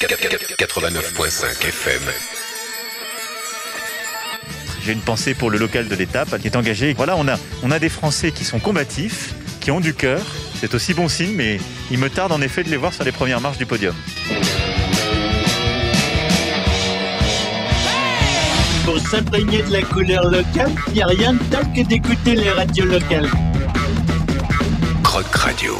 89.5 FM. J'ai une pensée pour le local de l'étape qui est engagé. Voilà, on a, on a des Français qui sont combatifs, qui ont du cœur. C'est aussi bon signe, mais il me tarde en effet de les voir sur les premières marches du podium. Pour s'imprégner de la couleur locale, il n'y a rien de tel que d'écouter les radios locales. Croc Radio.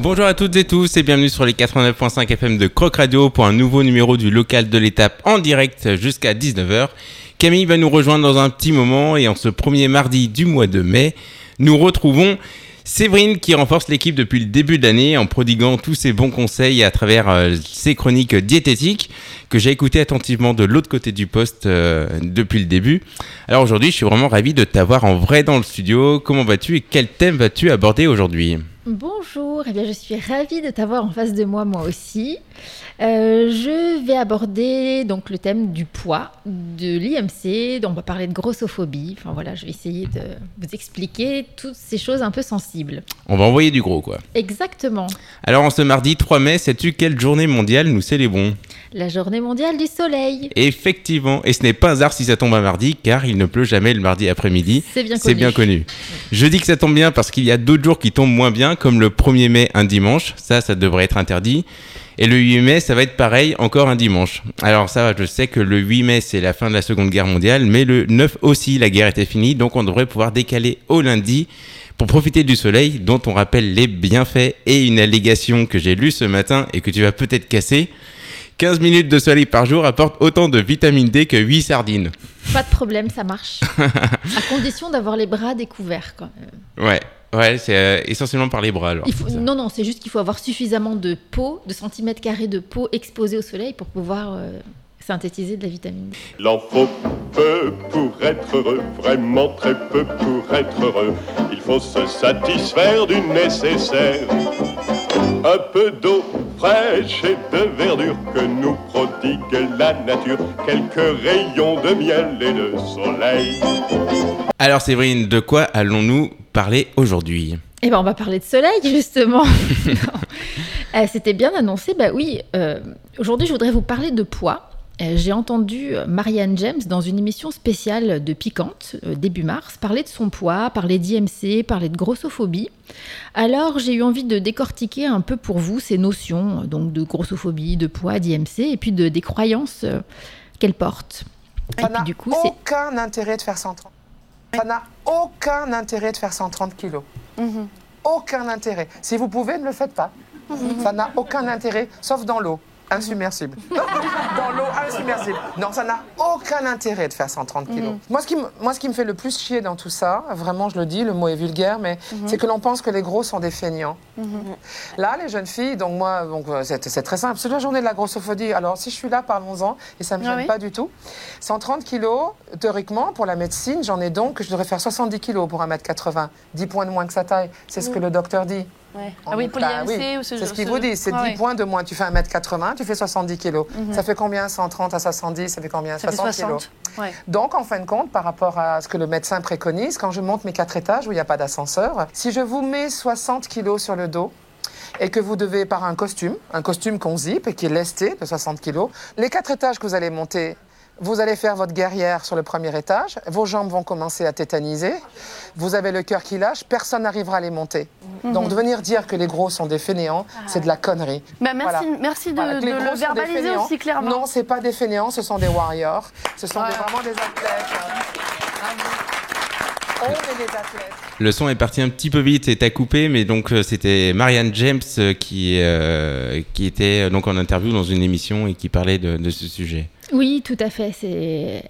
Bonjour à toutes et tous et bienvenue sur les 89.5 FM de Croc Radio pour un nouveau numéro du local de l'étape en direct jusqu'à 19h. Camille va nous rejoindre dans un petit moment et en ce premier mardi du mois de mai, nous retrouvons Séverine qui renforce l'équipe depuis le début de l'année en prodiguant tous ses bons conseils à travers euh, ses chroniques diététiques que j'ai écoutées attentivement de l'autre côté du poste euh, depuis le début. Alors aujourd'hui, je suis vraiment ravi de t'avoir en vrai dans le studio. Comment vas-tu et quel thème vas-tu aborder aujourd'hui? Bonjour, eh bien, je suis ravie de t'avoir en face de moi, moi aussi. Euh, je vais aborder donc le thème du poids, de l'IMC, on va parler de grossophobie. Enfin voilà, je vais essayer de vous expliquer toutes ces choses un peu sensibles. On va envoyer du gros, quoi. Exactement. Alors, en ce mardi 3 mai, sais-tu quelle journée mondiale nous célébrons? La journée mondiale du soleil. Effectivement, et ce n'est pas un hasard si ça tombe un mardi, car il ne pleut jamais le mardi après-midi. C'est bien C'est connu. bien connu. Je dis que ça tombe bien parce qu'il y a d'autres jours qui tombent moins bien, comme le 1er mai, un dimanche. Ça, ça devrait être interdit. Et le 8 mai, ça va être pareil, encore un dimanche. Alors ça, je sais que le 8 mai, c'est la fin de la Seconde Guerre mondiale, mais le 9 aussi, la guerre était finie, donc on devrait pouvoir décaler au lundi pour profiter du soleil, dont on rappelle les bienfaits et une allégation que j'ai lue ce matin et que tu vas peut-être casser. 15 minutes de soleil par jour apportent autant de vitamine D que 8 sardines. Pas de problème, ça marche. à condition d'avoir les bras découverts. Quand même. Ouais, ouais, c'est euh, essentiellement par les bras alors. Il faut- non, non, c'est juste qu'il faut avoir suffisamment de peau, de centimètres carrés de peau exposée au soleil pour pouvoir euh, synthétiser de la vitamine D. Il en faut peu pour être heureux, vraiment très peu pour être heureux. Il faut se satisfaire du nécessaire. Un peu d'eau fraîche et de verdure que nous prodigue la nature. Quelques rayons de miel et de soleil. Alors Séverine, de quoi allons-nous parler aujourd'hui? Eh ben, on va parler de soleil, justement. Euh, C'était bien annoncé. Bah oui, euh, aujourd'hui, je voudrais vous parler de poids. Euh, J'ai entendu euh, Marianne James dans une émission spéciale de Piquante, euh, début mars, parler de son poids, parler d'IMC, parler de grossophobie. Alors, j'ai eu envie de décortiquer un peu pour vous ces notions, donc de grossophobie, de poids, d'IMC, et puis de, des croyances qu'elle porte. Ça n'a aucun intérêt de faire 130. Ça n'a aucun intérêt de faire 130 kilos. Aucun intérêt. Si vous pouvez, ne le faites pas. Ça n'a aucun intérêt, sauf dans l'eau. Insubmersible. dans l'eau, insubmersible. Non, ça n'a aucun intérêt de faire 130 kilos. Moi, ce qui me, moi, ce qui me fait le plus chier dans tout ça, vraiment, je le dis, le mot est vulgaire, mais c'est que l'on pense que les gros sont des feignants. Là, les jeunes filles, donc moi, donc, euh, c'est très simple. C'est la journée de la grossophobie. Alors, si je suis là, parlons-en. Et ça ne me Ah gêne oui. pas du tout. 130 kilos, théoriquement, pour la médecine, j'en ai donc, je devrais faire 70 kilos pour 1m80. 10 points de moins que sa taille. C'est ce que le docteur dit. Ouais. Ah oui, pour l'IMC oui. ou ce C'est ce qu'il ce- vous dit, c'est Ah 10 ouais. points de moins. Tu fais 1m80, tu fais 70 kilos. Ça fait combien? 130 à 70, ça fait combien? Ça fait 60 kilos. 60. Ouais. Donc, en fin de compte, par rapport à ce que le médecin préconise, quand je monte mes quatre étages où il n'y a pas d'ascenseur, si je vous mets 60 kilos sur le dos, et que vous devez, par un costume, un costume qu'on zip et qui est lesté de 60 kilos, les quatre étages que vous allez monter, vous allez faire votre guerrière sur le premier étage, vos jambes vont commencer à tétaniser, vous avez le cœur qui lâche, personne n'arrivera à les monter. Donc, de venir dire que les gros sont des fainéants, c'est de la connerie. Bah, merci, Voilà. merci de, Voilà, le verbaliser aussi clairement. Non, c'est pas des fainéants, ce sont des warriors. Ce sont Ouais. des- vraiment des athlètes. On est des athlètes. Le son est parti un petit peu vite et t'as coupé, mais donc euh, c'était Marianne James euh, qui, euh, qui était donc en interview dans une émission et qui parlait de, de ce sujet. Oui, tout à fait.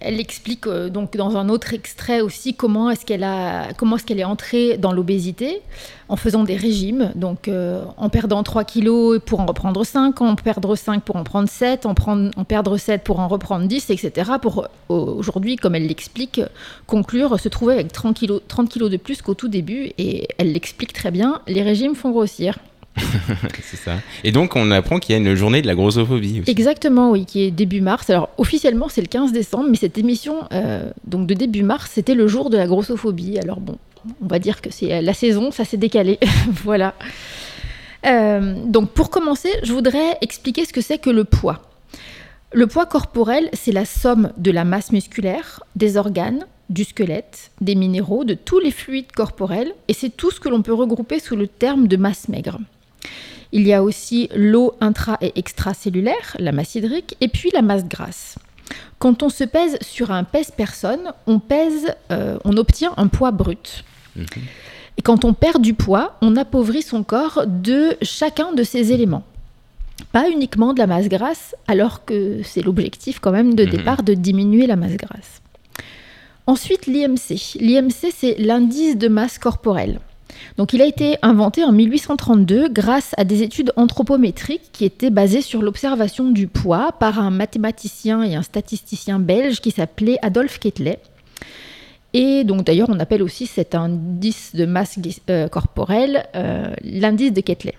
Elle explique euh, donc dans un autre extrait aussi comment est-ce qu'elle a, comment est-ce qu'elle est entrée dans l'obésité en faisant des régimes, donc euh, en perdant 3 kilos pour en reprendre 5, en perdre 5 pour en prendre 7, en, prendre, en perdre 7 pour en reprendre 10, etc. Pour euh, aujourd'hui, comme elle l'explique, conclure se trouver avec 30 kilos, 30 kilos de plus qu'au tout début. Et elle l'explique très bien, les régimes font grossir. C'est ça. Et donc on apprend qu'il y a une journée de la grossophobie aussi. Exactement, oui, qui est début mars. Alors officiellement c'est le 15 décembre, mais cette émission euh, donc de début mars, c'était le jour de la grossophobie. Alors bon, on va dire que c'est la saison, ça s'est décalé, voilà. Euh, donc pour commencer, je voudrais expliquer ce que c'est que le poids. Le poids corporel, c'est la somme de la masse musculaire, des organes, du squelette, des minéraux, de tous les fluides corporels, et c'est tout ce que l'on peut regrouper sous le terme de masse maigre. Il y a aussi l'eau intra- et extracellulaire, la masse hydrique, et puis la masse grasse. Quand on se pèse sur un pèse-personne, on, pèse, euh, on obtient un poids brut. Et quand on perd du poids, on appauvrit son corps de chacun de ces éléments. Pas uniquement de la masse grasse, alors que c'est l'objectif quand même de Mhm. départ de diminuer la masse grasse. Ensuite, l'IMC. L'IMC, c'est l'indice de masse corporelle. Donc, il a été inventé en 1832 grâce à des études anthropométriques qui étaient basées sur l'observation du poids par un mathématicien et un statisticien belge qui s'appelait Adolphe Quetelet. Et donc, d'ailleurs, on appelle aussi cet indice de masse euh, corporelle euh, l'indice de Quetelet.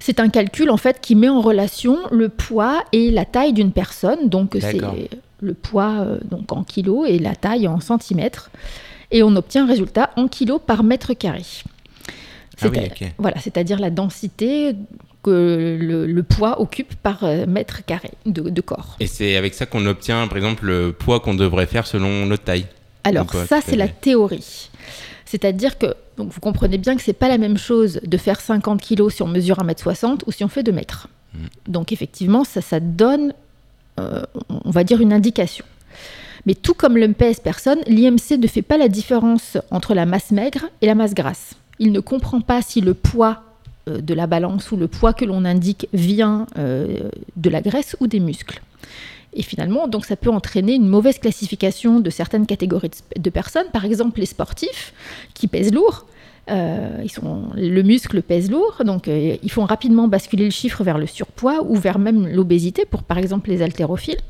C'est un calcul en fait qui met en relation le poids et la taille d'une personne. Donc c'est le poids euh, donc en kilos et la taille en centimètres. Et on obtient un résultat en kilos par mètre carré. Ah oui. Voilà, c'est-à-dire la densité que le, le poids occupe par euh, mètre carré de, de corps. Et c'est avec ça qu'on obtient, par exemple, le poids qu'on devrait faire selon notre taille. Alors ça, c'est la théorie. C'est-à-dire que donc vous comprenez bien que c'est pas la même chose de faire 50 kilos si on mesure 1m60 ou si on fait 2 mètres. Mm. Donc effectivement, ça, ça donne, euh, on va dire, une indication. Mais tout comme le pèse personne, l'IMC ne fait pas la différence entre la masse maigre et la masse grasse. Il ne comprend pas si le poids euh, de la balance ou le poids que l'on indique vient euh, de la graisse ou des muscles. Et finalement, donc ça peut entraîner une mauvaise classification de certaines catégories de, personnes, par exemple les sportifs qui pèsent lourd. euh, le muscle pèse lourd, donc ils font rapidement basculer le chiffre vers le surpoids ou vers même l'obésité pour par exemple les haltérophiles.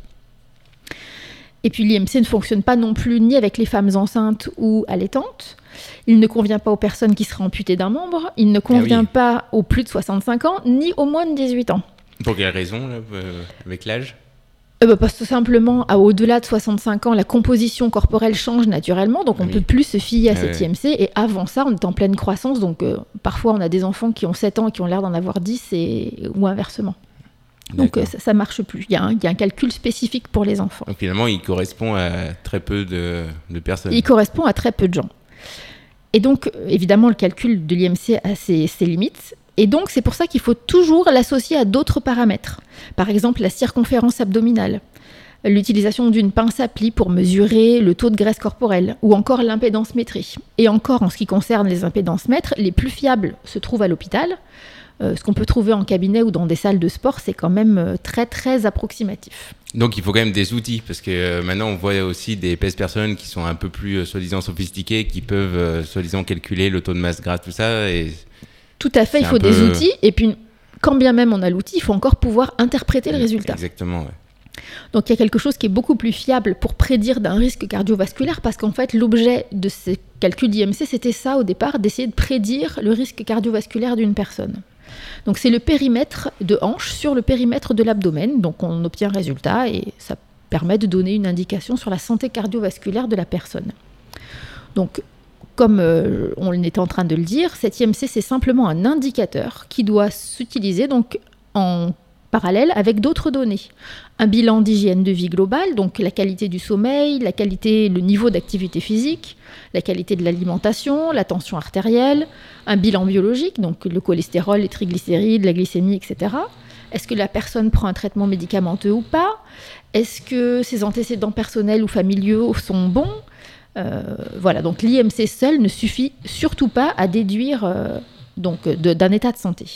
Et puis l'IMC ne fonctionne pas non plus ni avec les femmes enceintes ou allaitantes. Il ne convient pas aux personnes qui seraient amputées d'un membre. Il ne convient oui. pas aux plus de 65 ans ni aux moins de 18 ans. Pour quelle raison, là, euh, avec l'âge? Euh, bah, parce que tout simplement, à au-delà de 65 ans, la composition corporelle change naturellement, donc on ne Oui. peut plus se fier à Ah cette ouais. IMC. Et avant ça, on est en pleine croissance, donc euh, parfois on a des enfants qui ont 7 ans et qui ont l'air d'en avoir 10, et... ou inversement. Donc euh, ça, ça marche plus. Il y, a un, il y a un calcul spécifique pour les enfants. Donc finalement, il correspond à très peu de, de personnes. Il correspond à très peu de gens. Et donc, euh, évidemment, le calcul de l'IMC a ses, ses limites. Et donc, c'est pour ça qu'il faut toujours l'associer à d'autres paramètres. Par exemple, la circonférence abdominale, l'utilisation d'une pince à pli pour mesurer le taux de graisse corporelle, ou encore l'impédance métrie. Et encore, en ce qui concerne les impédances mètres, les plus fiables se trouvent à l'hôpital. Euh, ce qu'on peut trouver en cabinet ou dans des salles de sport, c'est quand même euh, très, très approximatif. Donc il faut quand même des outils, parce que euh, maintenant on voit aussi des pèse-personnes qui sont un peu plus euh, soi-disant sophistiquées, qui peuvent euh, soi-disant calculer le taux de masse grasse, tout ça. Et Tout à fait, il faut des outils. Et puis, quand bien même on a l'outil, il faut encore pouvoir interpréter le résultat. Exactement. ouais. Donc il y a quelque chose qui est beaucoup plus fiable pour prédire d'un risque cardiovasculaire parce qu'en fait l'objet de ces calculs d'IMC c'était ça au départ, d'essayer de prédire le risque cardiovasculaire d'une personne. Donc c'est le périmètre de hanche sur le périmètre de l'abdomen, donc on obtient un résultat et ça permet de donner une indication sur la santé cardiovasculaire de la personne. Donc comme euh, on était en train de le dire, cet IMC c'est simplement un indicateur qui doit s'utiliser donc en parallèle avec d'autres données un bilan d'hygiène de vie globale, donc la qualité du sommeil, la qualité, le niveau d'activité physique, la qualité de l'alimentation, la tension artérielle, un bilan biologique, donc le cholestérol, les triglycérides, la glycémie, etc. Est-ce que la personne prend un traitement médicamenteux ou pas? Est-ce que ses antécédents personnels ou familiaux sont bons? Euh, Voilà, donc l'IMC seul ne suffit surtout pas à déduire euh, donc d'un état de santé.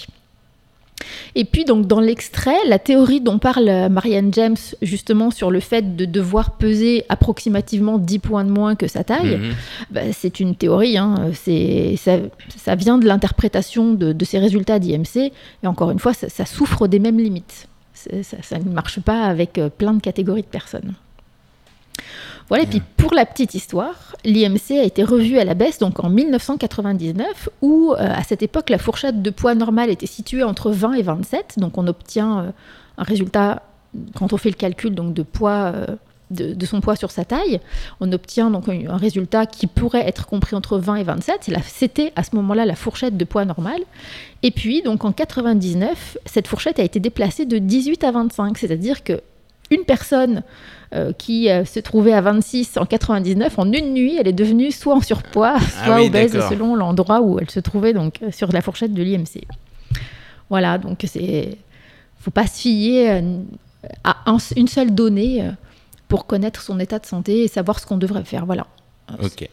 Et puis donc dans l'extrait, la théorie dont parle euh, Marianne James justement sur le fait de devoir peser approximativement 10 points de moins que sa taille, Mhm. bah, c'est une théorie, hein, c'est, ça, ça vient de l'interprétation de, de ces résultats d'IMC, et encore une fois, ça, ça souffre des mêmes limites. Ça ne marche pas avec euh, plein de catégories de personnes. Voilà, et puis pour la petite histoire, l'IMC a été revu à la baisse donc en 1999, où euh, à cette époque la fourchette de poids normal était située entre 20 et 27, donc on obtient euh, un résultat quand on fait le calcul donc de poids euh, de, de son poids sur sa taille, on obtient donc un, un résultat qui pourrait être compris entre 20 et 27. C'est la- C'était à ce moment-là la fourchette de poids normale. Et puis, donc en 99, cette fourchette a été déplacée de 18 à 25, c'est-à-dire que une personne euh, qui euh, se trouvait à 26 en 99, en une nuit, elle est devenue soit en surpoids, soit Ah oui, obèse selon l'endroit où elle se trouvait, donc euh, sur la fourchette de l'IMC. Voilà, donc c'est, faut pas se fier à un- une seule donnée pour connaître son état de santé et savoir ce qu'on devrait faire. Voilà. Ok.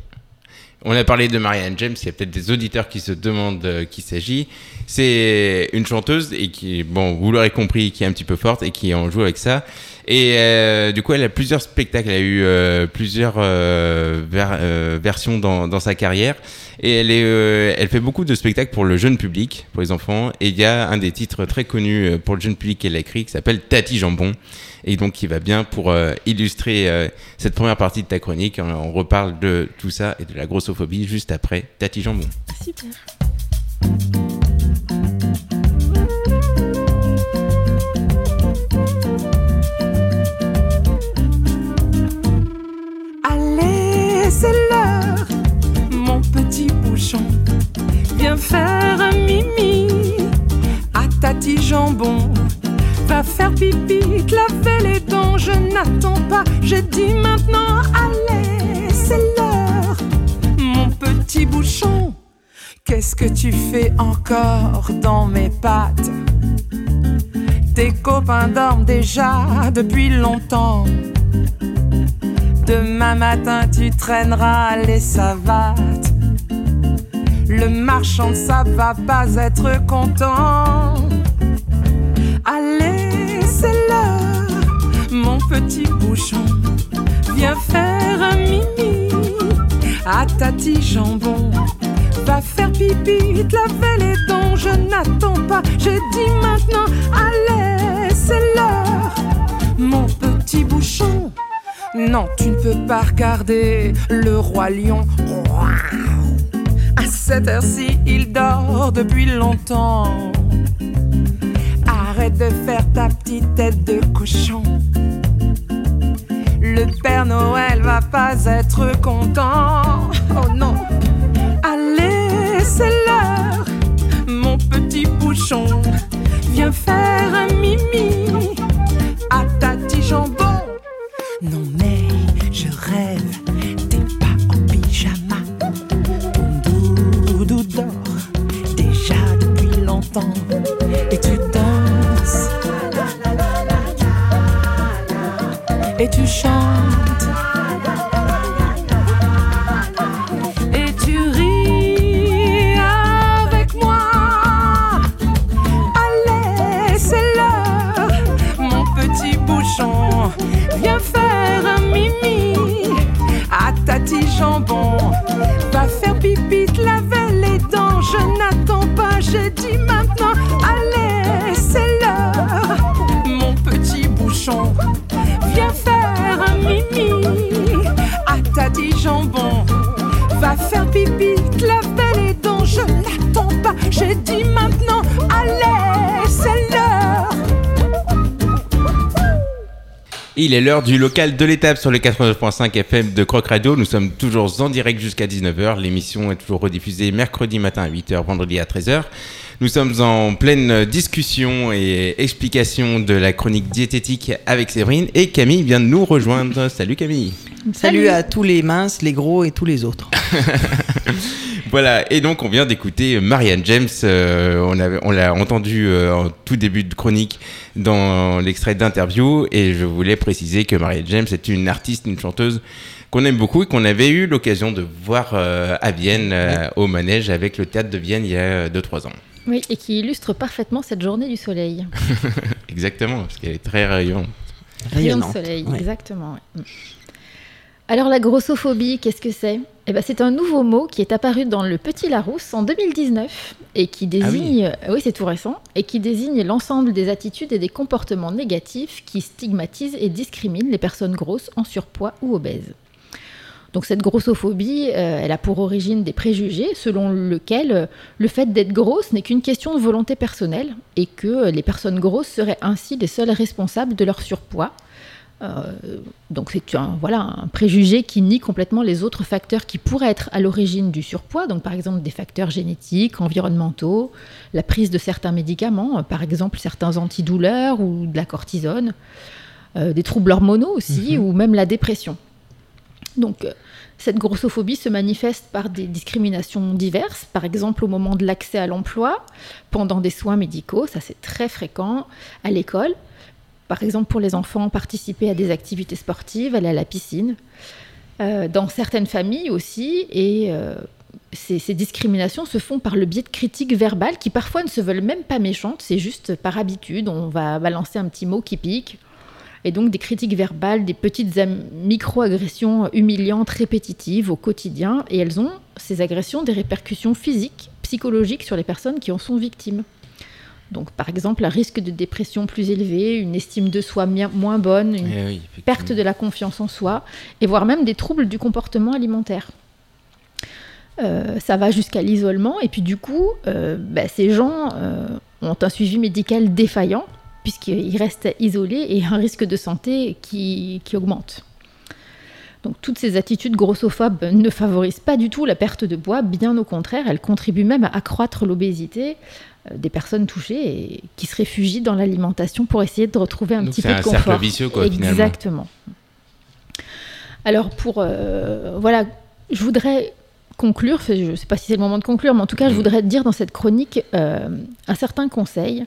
On a parlé de Marianne James, il y a peut-être des auditeurs qui se demandent euh, qui s'agit. C'est une chanteuse et qui, bon, vous l'aurez compris, qui est un petit peu forte et qui en joue avec ça. Et euh, du coup, elle a plusieurs spectacles, elle a eu euh, plusieurs euh, euh, versions dans sa carrière. Et euh, elle fait beaucoup de spectacles pour le jeune public, pour les enfants. Et il y a un des titres très connus euh, pour le jeune public qu'elle a écrit qui s'appelle Tati Jambon. Et donc, qui va bien pour euh, illustrer cette première partie de ta chronique. On, on reparle de tout ça et de la grossophobie juste après Tati Jambon. Super. N'attends pas, maintenant. Allez, c'est l'heure, mon petit bouchon. Qu'est-ce que tu fais encore dans mes pattes? Tes copains dorment déjà depuis longtemps. Demain matin, tu traîneras les savates. Le marchand, ça va pas être content. Allez, c'est mon petit bouchon. Viens faire un mimi à Tati Jambon. Va faire pipi, te laver les dents. Je n'attends pas, j'ai dit maintenant. Allez, c'est l'heure, mon petit bouchon. Non, tu ne peux pas regarder le roi lion. À cette heure-ci, il dort depuis longtemps. Arrête de faire ta petite tête de cochon. Le Père Noël va pas être content. Oh non. Allez, c'est l'heure, mon petit bouchon. Viens faire Il est l'heure du local de l'étape sur les 89.5 FM de Croc Radio. Nous sommes toujours en direct jusqu'à 19h. L'émission est toujours rediffusée mercredi matin à 8h, vendredi à 13h. Nous sommes en pleine discussion et explication de la chronique diététique avec Séverine et Camille vient de nous rejoindre. Salut Camille. Salut à tous les minces, les gros et tous les autres. Voilà, et donc on vient d'écouter Marianne James. euh, on avait- on l'a entendu euh, en tout début de chronique dans l'extrait d'interview, et je voulais préciser que Marianne James est une artiste, une chanteuse qu'on aime beaucoup et qu'on avait eu l'occasion de voir euh, à Vienne euh, au manège avec le théâtre de Vienne il y a 2-3 ans. Oui, et qui illustre parfaitement cette journée du soleil. Exactement, parce qu'elle est très rayonnante. Rayon de Rayonnante. soleil, ouais. exactement. ouais. Alors la grossophobie, qu'est-ce que c'est? Eh ben, C'est un nouveau mot qui est apparu dans le Petit Larousse en 2019 et qui désigne, euh, oui, c'est tout récent, et qui désigne l'ensemble des attitudes et des comportements négatifs qui stigmatisent et discriminent les personnes grosses en surpoids ou obèses. Donc cette grossophobie, euh, elle a pour origine des préjugés selon lequel euh, le fait d'être grosse n'est qu'une question de volonté personnelle et que euh, les personnes grosses seraient ainsi les seules responsables de leur surpoids, donc c'est un, voilà, un préjugé qui nie complètement les autres facteurs qui pourraient être à l'origine du surpoids, donc par exemple des facteurs génétiques, environnementaux, la prise de certains médicaments, par exemple certains antidouleurs ou de la cortisone, euh, des troubles hormonaux aussi, ou même la dépression. Donc euh, cette grossophobie se manifeste par des discriminations diverses, par exemple au moment de l'accès à l'emploi, pendant des soins médicaux, ça c'est très fréquent, à l'école, par exemple, pour les enfants, participer à des activités sportives, aller à la piscine. Euh, dans certaines familles aussi, et euh, ces, ces, discriminations se font par le biais de critiques verbales qui parfois ne se veulent même pas méchantes, c'est juste par habitude, on va balancer un petit mot qui pique. Et donc des critiques verbales, des petites micro-agressions humiliantes, répétitives au quotidien, et elles ont, ces agressions, des répercussions physiques, psychologiques sur les personnes qui en sont victimes. Donc, par exemple, un risque de dépression plus élevé, une estime de soi moins bonne, une Eh oui, perte de la confiance en soi, et voire même des troubles du comportement alimentaire. Euh, ça va jusqu'à l'isolement, et puis du coup, euh, bah, ces gens euh, ont un suivi médical défaillant, puisqu'ils restent isolés, et un risque de santé qui, qui augmente. Donc toutes ces attitudes grossophobes ne favorisent pas du tout la perte de poids, bien au contraire, elles contribuent même à accroître l'obésité des personnes touchées et qui se réfugient dans l'alimentation pour essayer de retrouver un Donc petit peu de un confort. cercle vicieux, quoi, finalement. Exactement. Alors pour euh, voilà, je voudrais conclure, je ne sais pas si c'est le moment de conclure, mais en tout cas, je voudrais dire dans cette chronique euh, un certain conseil.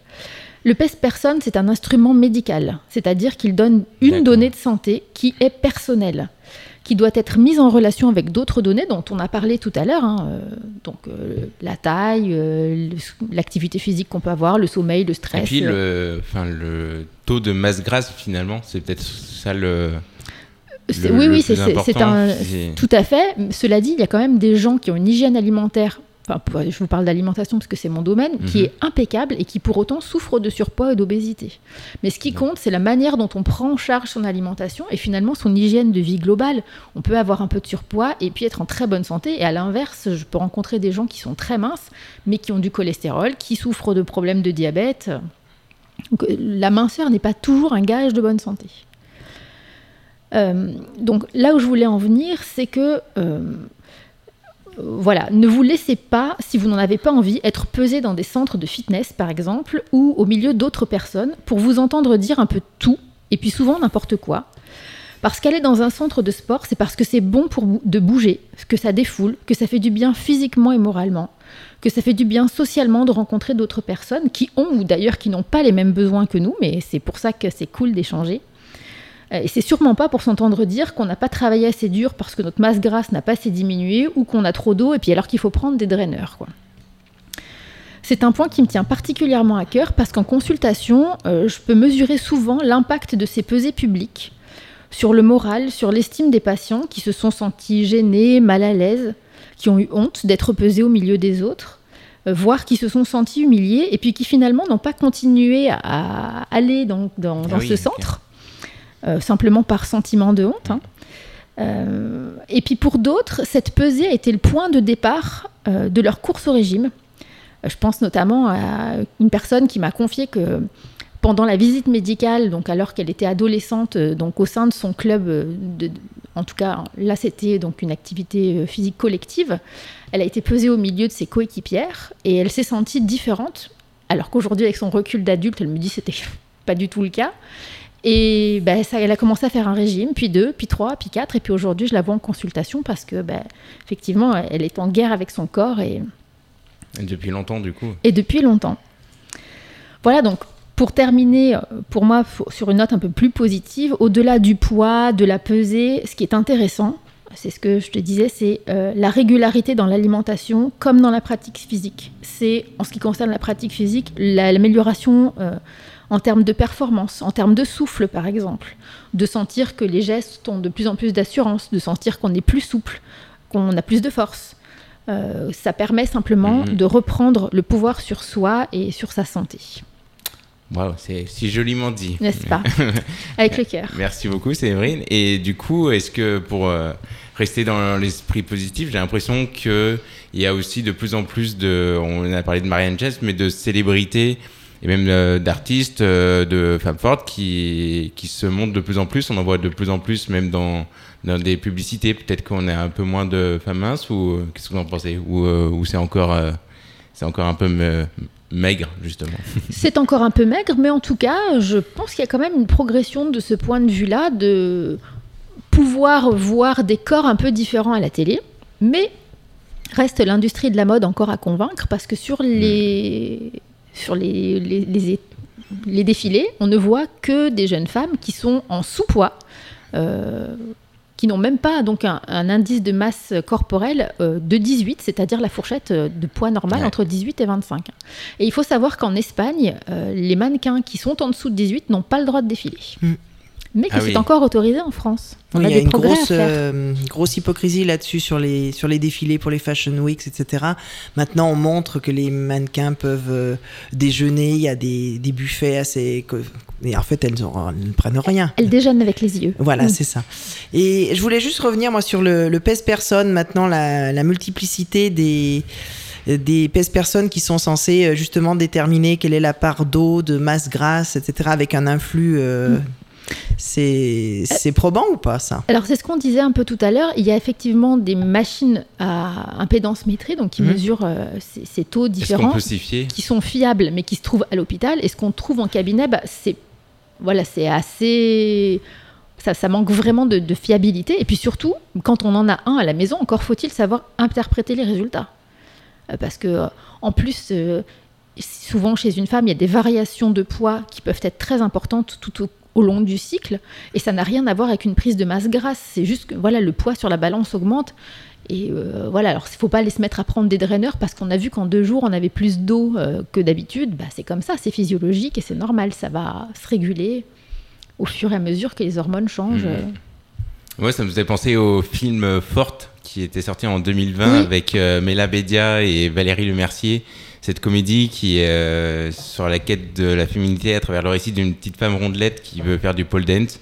Le PES personne, c'est un instrument médical, c'est-à-dire qu'il donne une donnée de santé qui est personnelle, qui doit être mise en relation avec d'autres données dont on a parlé tout à l'heure, hein, euh, donc euh, la taille, euh, l'activité physique qu'on peut avoir, le sommeil, le Et stress. puis euh, le, enfin, le taux de masse grasse, finalement, c'est peut-être ça le. le- oui, le oui, c'est- Tout à fait. Cela dit, il y a quand même des gens qui ont une hygiène alimentaire. Enfin, je vous parle d'alimentation parce que c'est mon domaine, qui Mhm. est impeccable et qui pour autant souffre de surpoids et d'obésité. Mais ce qui compte, c'est la manière dont on prend en charge son alimentation et finalement son hygiène de vie globale. On peut avoir un peu de surpoids et puis être en très bonne santé. Et à l'inverse, je peux rencontrer des gens qui sont très minces, mais qui ont du cholestérol, qui souffrent de problèmes de diabète. Donc, euh, la minceur n'est pas toujours un gage de bonne santé. Euh, donc là où je voulais en venir, c'est que euh, voilà, ne vous laissez pas, si vous n'en avez pas envie, être pesé dans des centres de fitness par exemple, ou au milieu d'autres personnes, pour vous entendre dire un peu tout, et puis souvent n'importe quoi. Parce qu'aller dans un centre de sport, c'est parce que c'est bon pour de bouger, que ça défoule, que ça fait du bien physiquement et moralement, que ça fait du bien socialement de rencontrer d'autres personnes qui ont ou d'ailleurs qui n'ont pas les mêmes besoins que nous, mais c'est pour ça que c'est cool d'échanger. Euh, Et c'est sûrement pas pour s'entendre dire qu'on n'a pas travaillé assez dur parce que notre masse grasse n'a pas assez diminué ou qu'on a trop d'eau et puis alors qu'il faut prendre des draineurs. Quoi. C'est un point qui me tient particulièrement à cœur parce qu'en consultation, euh, je peux mesurer souvent l'impact de ces pesées publiques sur le moral, sur l'estime des patients qui se sont sentis gênés, mal à l'aise, qui ont eu honte d'être pesés au milieu des autres, euh, voire qui se sont sentis humiliés et puis qui finalement n'ont pas continué à, aller dans, dans- Ah oui, ce centre, simplement par sentiment de honte. hein. Euh, et puis pour d'autres, cette pesée a été le point de départ euh, de leur course au régime. Euh, Je pense notamment à une personne qui m'a confié que pendant la visite médicale, donc alors qu'elle était adolescente, euh, donc au sein de son club, euh, en tout cas là c'était donc une activité euh, physique collective, elle a été pesée au milieu de ses coéquipières et elle s'est sentie différente, alors qu'aujourd'hui avec son recul d'adulte, elle me dit que c'était pas du tout le cas. Et ben, ça, elle a commencé à faire un régime, puis deux, puis trois, puis quatre, et puis aujourd'hui je la vois en consultation parce que ben, effectivement elle est en guerre avec son corps et, Depuis longtemps, du coup. et depuis longtemps. Voilà donc pour terminer, euh, pour moi, sur une note un peu plus positive, au-delà du poids, de la pesée, ce qui est intéressant, c'est ce que je te disais, c'est euh, la régularité dans l'alimentation comme dans la pratique physique. C'est, en ce qui concerne la pratique physique, la- l'amélioration euh, en termes de performance, en termes de souffle par exemple, de sentir que les gestes ont de plus en plus d'assurance, de sentir qu'on est plus souple, qu'on a plus de force. Euh, ça permet simplement Mhm. de reprendre le pouvoir sur soi et sur sa santé, Waouh, c'est si joliment dit. n'est-ce pas Avec le cœur. Merci beaucoup, Séverine. Et du coup, est-ce que pour euh, rester dans l'esprit positif, j'ai l'impression qu'il y a aussi de plus en plus de. On a parlé de Marianne Chess, mais de célébrités et même euh, d'artistes, euh, de femmes fortes qui, qui se montrent de plus en plus. On en voit de plus en plus, même dans, dans des publicités. Peut-être qu'on a un peu moins de femmes minces ou qu'est-ce que vous en pensez? Ou, ou c'est encore, c'est encore un peu me- maigre, justement C'est encore un peu maigre, mais en tout cas, je pense qu'il y a quand même une progression de ce point de vue-là, de pouvoir voir des corps un peu différents à la télé, mais reste l'industrie de la mode encore à convaincre, parce que sur les, sur les, les, les- les défilés, on ne voit que des jeunes femmes qui sont en sous-poids. euh, qui n'ont même pas donc un, un indice de masse corporelle euh, de 18, c'est-à-dire la fourchette euh, de poids normal Ouais. entre 18 et 25. Et il faut savoir qu'en Espagne, euh, les mannequins qui sont en dessous de 18 n'ont pas le droit de défiler. Mm. Mais que Ah c'est oui. encore autorisé en France. On Oui, a il y a des une grosse, euh, grosse hypocrisie là-dessus sur les, sur les défilés pour les Fashion Weeks, etc. Maintenant, on montre que les mannequins peuvent euh, déjeuner, il y a des, des buffets assez... Et en fait, elles, ont- elles ne prennent rien. Elles déjeunent avec les yeux. Voilà, Mm. c'est ça. Et je voulais juste revenir, moi, sur le, le pèse-personne, maintenant, la, la multiplicité des des pèse-personnes qui sont censées euh, justement déterminer quelle est la part d'eau, de masse grasse, etc., avec un influx. euh, Mm. C'est probant ou pas, ça? Alors c'est ce qu'on disait un peu tout à l'heure. Il y a effectivement des machines à impédance métrée, donc qui Mhm. mesurent euh, ces, ces taux différents, qui sont fiables, mais qui se trouvent à l'hôpital. Et ce qu'on trouve en cabinet, bah, c'est voilà, c'est assez ça, ça manque vraiment de, de fiabilité. Et puis surtout, quand on en a un à la maison, encore faut-il savoir interpréter les résultats. Euh, Parce que, euh, en plus, euh, souvent chez une femme, il y a des variations de poids qui peuvent être très importantes tout au, au long du cycle. Et ça n'a rien à voir avec une prise de masse grasse. C'est juste que voilà, le poids sur la balance augmente. Et euh, voilà, alors il ne faut pas aller se mettre à prendre des draineurs parce qu'on a vu qu'en deux jours, on avait plus d'eau euh, que d'habitude. Bah, c'est comme ça, c'est physiologique et c'est normal. Ça va se réguler au fur et à mesure que les hormones changent. Euh. Ouais, ça me faisait penser au film Forte qui était sorti en 2020 Oui. avec euh, Mela Bédia et Valérie Lemercier. Cette comédie qui est euh, sur la quête de la féminité à travers le récit d'une petite femme rondelette qui veut faire du pole dance.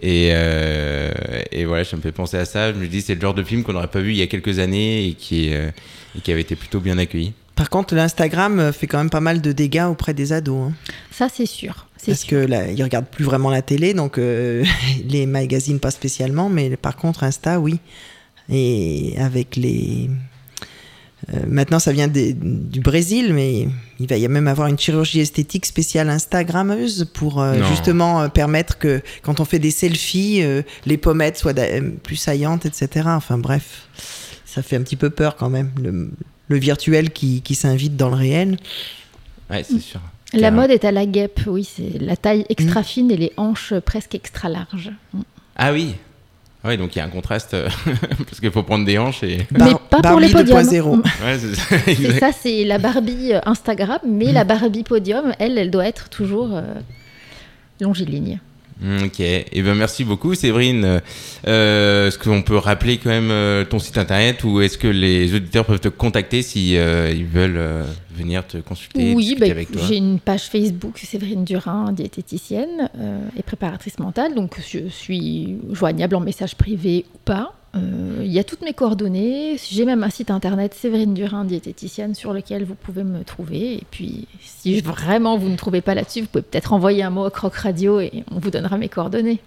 Et, euh, et voilà, ça me fait penser à ça. Je me dis, c'est le genre de film qu'on n'aurait pas vu il y a quelques années et qui, euh, et qui avait été plutôt bien accueilli. Par contre, l'Instagram fait quand même pas mal de dégâts auprès des ados. hein. Ça, c'est sûr. C'est Parce sûr. que là, ils regardent plus vraiment la télé, donc euh, les magazines pas spécialement, mais par contre Insta, oui. Et avec les euh, maintenant, ça vient des- du Brésil, mais il va y a même avoir une chirurgie esthétique spéciale Instagrammeuse pour euh, justement euh, permettre que quand on fait des selfies, euh, les pommettes soient plus saillantes, etc. Enfin bref, ça fait un petit peu peur quand même, le, le virtuel qui, qui s'invite dans le réel. Ouais, c'est sûr. La mode est à la guêpe, oui, c'est la taille extra fine et les hanches presque extra larges. Ah oui Ouais, donc il y a un contraste euh, parce qu'il faut prendre des hanches et. Mais pas pour les Barbie podiums. 2.0. Mm. Ouais, c'est ça. C'est la Barbie euh, Instagram, mais la Barbie podium, elle, elle doit être toujours euh, longiligne. Mm, Ok, et ben merci beaucoup Séverine. Euh, est-ce qu'on peut rappeler quand même euh, ton site internet ou est-ce que les auditeurs peuvent te contacter si euh, ils veulent euh, venir te consulter, Oui, bah, toi? j'ai une page Facebook, Séverine Durin, diététicienne et préparatrice mentale, donc je suis joignable en message privé ou pas. Euh, Il y a toutes mes coordonnées. J'ai même un site internet, Séverine Durin, diététicienne, sur lequel vous pouvez me trouver. Et puis, si vraiment vous ne trouvez pas là-dessus, vous pouvez peut-être envoyer un mot à Croc Radio et on vous donnera mes coordonnées.